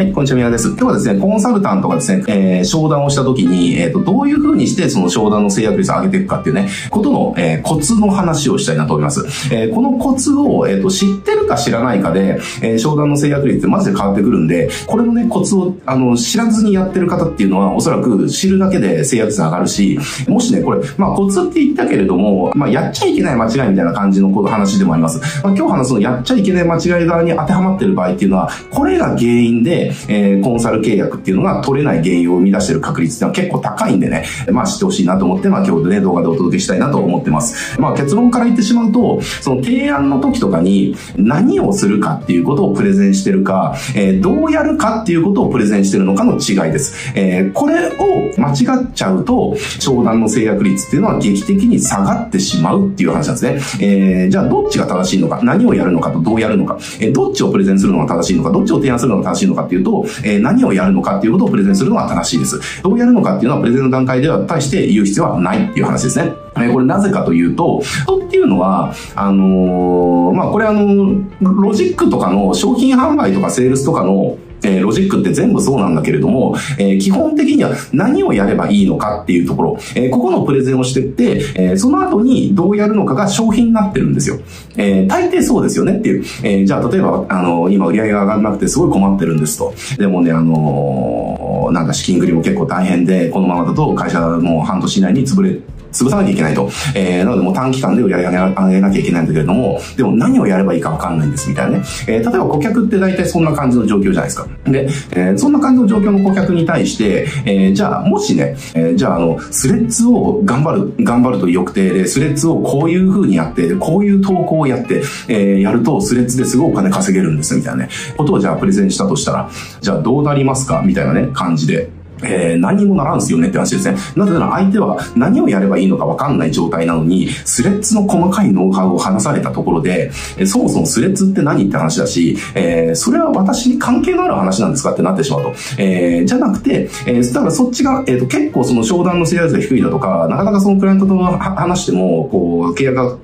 はい、こんにちは、宮です。今日はですね、コンサルタントがですね、えー、商談をした時に、えっ、ー、と、どういう風にしてその商談の制約率を上げていくかっていうね、ことの、えー、コツの話をしたいなと思います。えー、このコツを、えっ、ー、と、知ってるか知らないかで、えー、商談の制約率ってマジで変わってくるんで、これのね、コツを、あの、知らずにやってる方っていうのは、おそらく知るだけで制約率上がるし、もしね、これ、まあ、コツって言ったけれども、まあ、やっちゃいけない間違いみたいな感じのこの話でもあります。まあ、今日話すのやっちゃいけない間違い側に当てはまってる場合っていうのは、これが原因で、えー、コンサル契約っていうのが取れない原因を生み出してる確率っていうのは結構高いんでね、まあ知ってほしいなと思って、まあ今日でね、動画でお届けしたいなと思ってます。まあ結論から言ってしまうと、その提案の時とかに何をするかっていうことをプレゼンしてるか、えー、どうやるかっていうことをプレゼンしてるのかの違いです。えー、これを間違っちゃうと、商談の制約率っていうのは劇的に下がってしまうっていう話なんですね。えー、じゃあどっちが正しいのか、何をやるのかとどうやるのか、えー、どっちをプレゼンするのが正しいのか、どっちを提案するのが正しいのかっていうと、えー、何をやるのかっていうことをプレゼンするのが正しいです。どうやるのかっていうのはプレゼンの段階では対して言う必要はないっていう話ですね。えこれなぜかというと、人っていうのは、あのー、まあ、これあの、ロジックとかの商品販売とかセールスとかのえー、ロジックって全部そうなんだけれども、えー、基本的には何をやればいいのかっていうところ、えー、ここのプレゼンをしてって、えその後にどうやるのかが商品になってるんですよ。え大抵そうですよねっていう。えじゃあ例えば、あの今売り上げが上がらなくてすごい困ってるんですと。でもね、あのなんか資金繰りも結構大変で、このままだと会社もう半年以内に潰れ潰さなきゃいけないと。えー、なのでもう短期間で売り上げ上げなきゃいけないんだけれども、でも何をやればいいかわかんないんですみたいなね。えー、例えば顧客って大体そんな感じの状況じゃないですか。で、えー、そんな感じの状況の顧客に対して、えー、じゃあもしね、えー、じゃああの、スレッズを頑張る、頑張るという欲定で、スレッズをこういう風にやって、こういう投稿をやって、えー、やるとスレッズですごいお金稼げるんですみたいなね、ことをじゃあプレゼンしたとしたら、じゃあどうなりますかみたいなね、感じで。えー、何もならんすよねって話ですね。なぜなら相手は何をやればいいのかわかんない状態なのに、スレッズの細かいノウハウを話されたところで、えー、そもそもスレッズって何って話だし、えー、それは私に関係のある話なんですかってなってしまうと。えー、じゃなくて、えー、だからそっちが、えーと、結構その商談の制約が低いだとか、なかなかそのクライアントと話しても、こう、契約が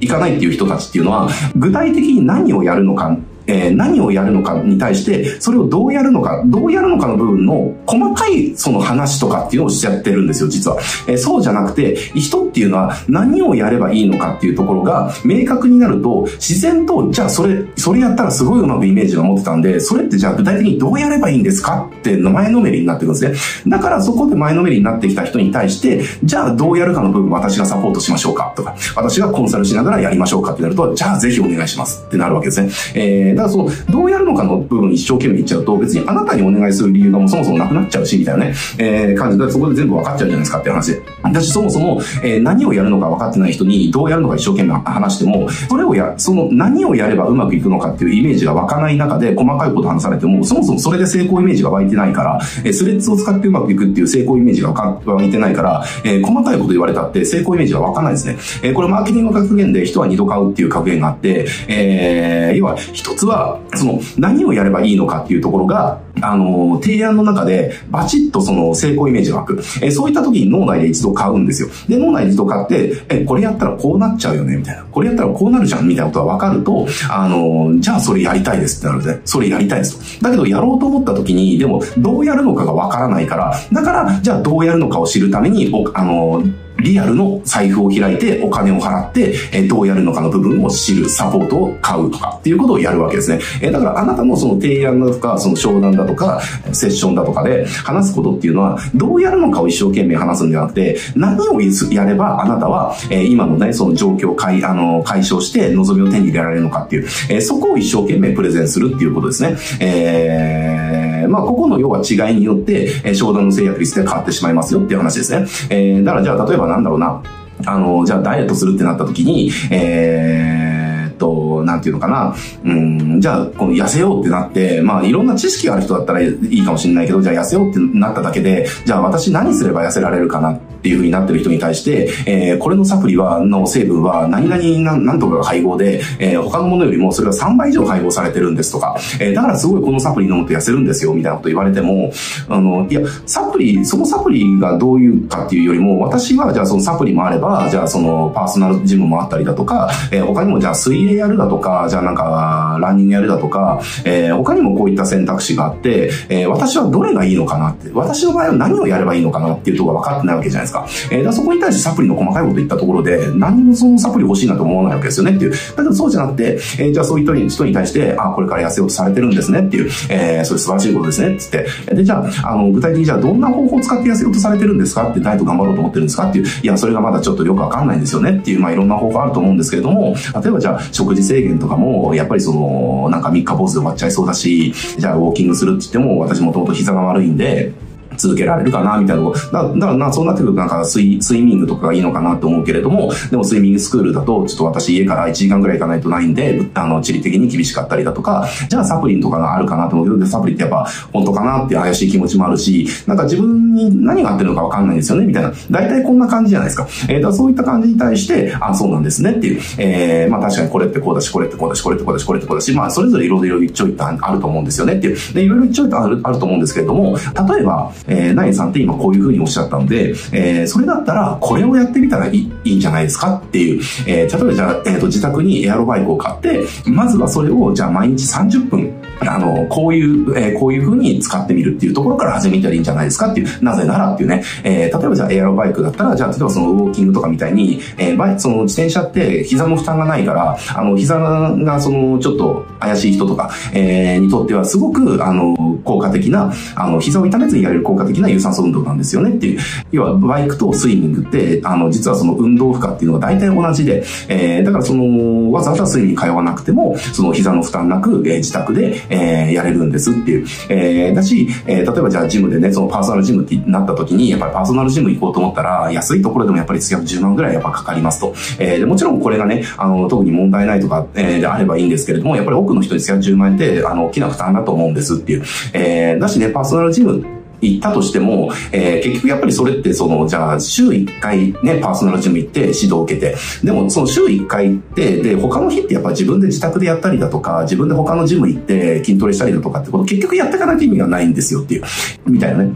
いかないっていう人たちっていうのは、具体的に何をやるのかえー、何をやるのかに対して、それをどうやるのか、どうやるのかの部分の細かいその話とかっていうのをしちゃってるんですよ、実は。えー、そうじゃなくて、人っていうのは何をやればいいのかっていうところが明確になると、自然と、じゃあそれ、それやったらすごいうまくイメージが持ってたんで、それってじゃあ具体的にどうやればいいんですか？って前のめりになってくるんですね。だからそこで前のめりになってきた人に対して、じゃあどうやるかの部分私がサポートしましょうか？とか、私がコンサルしながらやりましょうか？ってなると、じゃあぜひお願いしますってなるわけですね。えー、だからその、どうやるのかの部分一生懸命言っちゃうと、別にあなたにお願いする理由がもうそもそもなくなっちゃうし、みたいなね、えー、感じで、そこで全部分かっちゃうじゃないですかっていう話で。私そもそも、えー、何をやるのか分かってない人にどうやるのか一生懸命話しても、それをや、その何をやればうまくいくのかっていうイメージが湧かない中で細かいこと話されても、そもそもそれで成功イメージが湧いてないから、えー、スレッズを使ってうまくいくっていう成功イメージが湧いてないから、えー、細かいこと言われたって成功イメージが湧かないですね。えー、これマーケティング格言で人は二度買うっていう格言があって、えー、要は一つは、その何をやればいいのかっていうところが、あの、提案の中でバチッとその成功イメージが湧く。えそういった時に脳内で一度買うんですよ。で、脳内で一度買って、え、これやったらこうなっちゃうよね、みたいな。これやったらこうなるじゃん、みたいなことが分かると、あの、じゃあそれやりたいですってなるんで。それやりたいですと。だけどやろうと思った時に、でもどうやるのかが分からないから、だから、じゃあどうやるのかを知るために、あの、リアルの財布を開いてお金を払って、えどうやるのかの部分を知る、サポートを買うとかっていうことをやるわけですね。えだからあなたのその提案だとか、その商談だとか、セッションだとかで話すことっていうのは、どうやるのかを一生懸命話すんじゃなくて、何をやればあなたは、え今のね、その状況を解あの解消して望みを手に入れられるのかっていう、えそこを一生懸命プレゼンするっていうことですね。えー、まあ、ここの要は違いによって、え商談の制約率で変わってしまいますよっていう話ですね。えー、だからじゃあ例えばなんだろうな。あの、じゃあダイエットするってなった時に、えー、と、なんていうのかな、うん、じゃあ、この痩せようってなって、まあ、いろんな知識がある人だったらいいかもしれないけど、じゃあ痩せようってなっただけで、じゃあ私何すれば痩せられるかなっていう風になってる人に対して、えー、これのサプリは、の成分は何々なんとかが配合で、えー、他のものよりもそれが3倍以上配合されてるんですとか、えー、だからすごいこのサプリ飲むと痩せるんですよ、みたいなこと言われても、あの、いや、サプリ、そのサプリがどういうかっていうよりも、私はじゃあそのサプリもあれば、じゃあそのパーソナルジムもあったりだとか、えー、他にもじゃあ水泳やるだとか、じゃあなんか、ランニングやるだとか、えー、他にもこういった選択肢があって、えー、私はどれがいいのかなって、私の場合は何をやればいいのかなっていうところが分かってないわけじゃないですか。ですか？えー、だそこに対してサプリの細かいこと言ったところで、何もそのサプリ欲しいなと思わないわけですよねっていう。だけどそうじゃなくて、えー、じゃあそういった人に対して、あ、これから痩せようとされてるんですねっていう、えー、それ素晴らしいことですねってって。で、じゃあ、あの、具体的にじゃあどんな方法を使って痩せようとされてるんですかってダイエット頑張ろうと思ってるんですかっていう。いや、それがまだちょっとよくわかんないんですよねっていう、まあいろんな方法あると思うんですけれども、例えばじゃあ食事制限とかも、やっぱりその、なんか3日坊主で終わっちゃいそうだし、じゃあウォーキングするって言っても、私もともと膝が悪いんで、続けられるかな、みたいなとだだからな、そうなってくるとなんかスイスイミングとかがいいのかなと思うけれども、でもスイミングスクールだと、ちょっと私家から1時間ぐらい行かないとないんで、あの、地理的に厳しかったりだとか、じゃあサプリンとかがあるかなと思うけど、で、サプリってやっぱ本当かなって怪しい気持ちもあるし、なんか自分に何が合ってるのかわかんないんですよね、みたいな。大体こんな感じじゃないですか。えー、だからそういった感じに対して、あ、そうなんですねっていう、えー、まあ確かにこれってこうだし、これってこうだし、これってこうだし、これってこうだし、まあそれぞれいろいろ一長一短あると思うんですよねっていう。で、いろいろ一長一短あるあると思うんですけれども、例えば、えー、ナイさんって今こういうふうにおっしゃったので、えー、それだったらこれをやってみたらいいいいんじゃないですかっていう、えー、例えばじゃあ、えーと、自宅にエアロバイクを買って、まずはそれをじゃあ毎日30分、あの、こういう、えー、こういうふうに使ってみるっていうところから始めたらいいんじゃないですかっていう、なぜならっていうね、えー、例えばじゃあエアロバイクだったら、じゃあ例えばそのウォーキングとかみたいに、えー、バイその自転車って膝の負担がないから、あの、膝がそのちょっと怪しい人とか、えー、にとってはすごく、あの、効果的な、あの、膝を痛めずにやれる効果的な有酸素運動なんですよねっていう。要は、バイクとスイミングって、あの、実はその運動負荷っていうのが大体同じで、えー、だからその、わざわざスイミング通わなくても、その膝の負担なく、えー、自宅で、えー、やれるんですっていう。えー、だし、えー、例えばじゃあジムでね、そのパーソナルジムってなった時に、やっぱりパーソナルジム行こうと思ったら、安いところでもやっぱり月額10万ぐらいやっぱかかりますと。えー、でもちろんこれがね、あの、特に問題ないとか、えー、であればいいんですけれども、やっぱり多くの人に月額10万円って、あの、大きな負担だと思うんですっていう。えー、だしね、パーソナルジム行ったとしても、えー、結局やっぱりそれってその、じゃあ週1回ね、パーソナルジム行って指導を受けて、でもその週1回行って、で、他の日ってやっぱ自分で自宅でやったりだとか、自分で他のジム行って筋トレしたりだとかってこと結局やっていかなきゃ意味がないんですよっていう、みたいなね。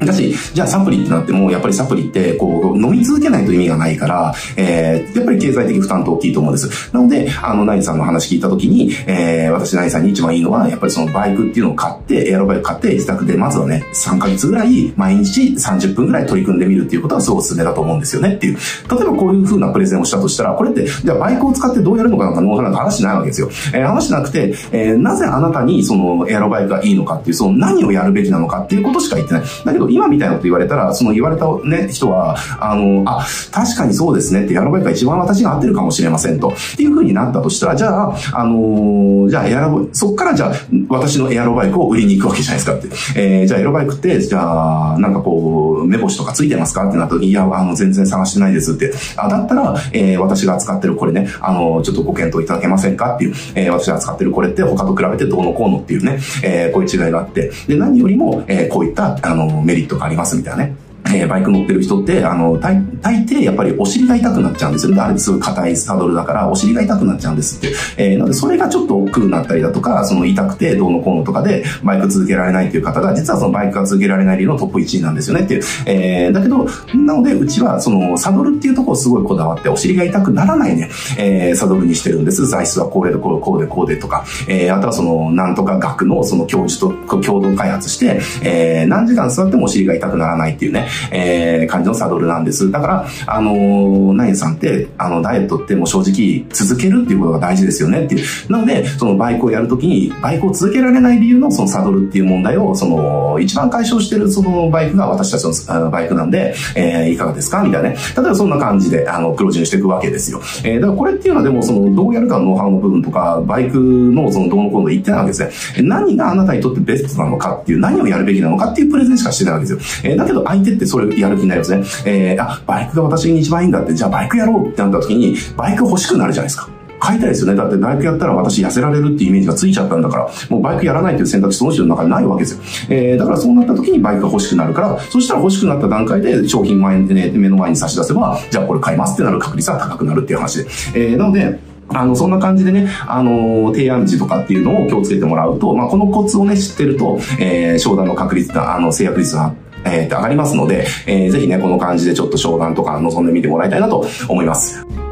だし、じゃあサプリってなっても、やっぱりサプリって、こう、飲み続けないと意味がないから、えー、やっぱり経済的負担って大きいと思うんです。なので、あの、ナイさんの話聞いたときに、えー、私ナイさんに一番いいのは、やっぱりそのバイクっていうのを買って、エアロバイク買って、自宅でまずはね、3ヶ月ぐらい、毎日30分ぐらい取り組んでみるっていうことはすごくおすすめだと思うんですよねっていう。例えばこういう風なプレゼンをしたとしたら、これって、じゃあバイクを使ってどうやるのかなんかのなんか話しないわけですよ。えー、話しなくて、えー、なぜあなたにそのエアロバイクがいいのかっていう、その何をやるべきなのかっていうことしか言ってない。だけど今みたいなこと言われたら、その言われたね、人は、あの、あ、確かにそうですねって、エアロバイクが一番私が合ってるかもしれませんと。っていう風になったとしたら、じゃあ、あのじゃあエアロそっからじゃあ、私のエアロバイクを売りに行くわけじゃないですかって。えー、じゃあエアロバイクって、じゃあ、なんかこう、目星とかついてますかってなった時、いや、あの、全然探してないですって。あ、だったら、えー、私が扱ってるこれね、あの、ちょっとご検討いただけませんかっていう、えー、私が扱ってるこれって他と比べてどうのこうのっていうね、えー、こういう違いがあって、で、何よりも、えー、こういった、あの、メリットがありますみたいなね。えー、バイク乗ってる人って、あの、大大抵やっぱりお尻が痛くなっちゃうんですよね。あれすごい硬いサドルだから、お尻が痛くなっちゃうんですって。えー、なので、それがちょっと億劫になったりだとか、その痛くてどうのこうのとかで、バイク続けられないっていう方が、実はそのバイクが続けられない理由のトップ1位なんですよねっていう。えー、だけど、なので、うちは、その、サドルっていうところをすごいこだわって、お尻が痛くならないね、えー、サドルにしてるんです。材質はこうでこうこうでこうでとか、えー、あとはその、なんとか学のその教授と共同開発して、えー、何時間座ってもお尻が痛くならないっていうね、えー、感じのサドルなんです。だから、あのー、ナインさんって、あの、ダイエットってもう正直続けるっていうことが大事ですよねっていう。なので、そのバイクをやるときに、バイクを続けられない理由のそのサドルっていう問題を、その、一番解消してるそのバイクが私たちのバイクなんで、えー、いかがですかみたいなね。例えばそんな感じで、あの、クロージングしていくわけですよ。えー、だからこれっていうのはでも、その、どうやるかのノウハウの部分とか、バイクのその、どうのこうの言ってないわけですね。何があなたにとってベストなのかっていう、何をやるべきなのかっていうプレゼンしかしてないわけですよ。えー、だけど相手ってそれやる気になりますね。えー、あ、バイクが私に一番いいんだって、じゃあバイクやろうってなった時に、バイク欲しくなるじゃないですか。買いたいですよね。だってバイクやったら私痩せられるっていうイメージがついちゃったんだから、もうバイクやらないという選択肢その人の中にないわけですよ。えー、だからそうなった時にバイクが欲しくなるから、そしたら欲しくなった段階で商品前でね、目の前に差し出せば、じゃあこれ買いますってなる確率は高くなるっていう話で。えー、なので、あの、そんな感じでね、あの、提案時とかっていうのを気をつけてもらうと、まあ、このコツをね、知ってると、えー、商談の確率、あの、制約率がえー、上がりますので、えー、ぜひね、この感じでちょっと商談とか望んでみてもらいたいなと思います。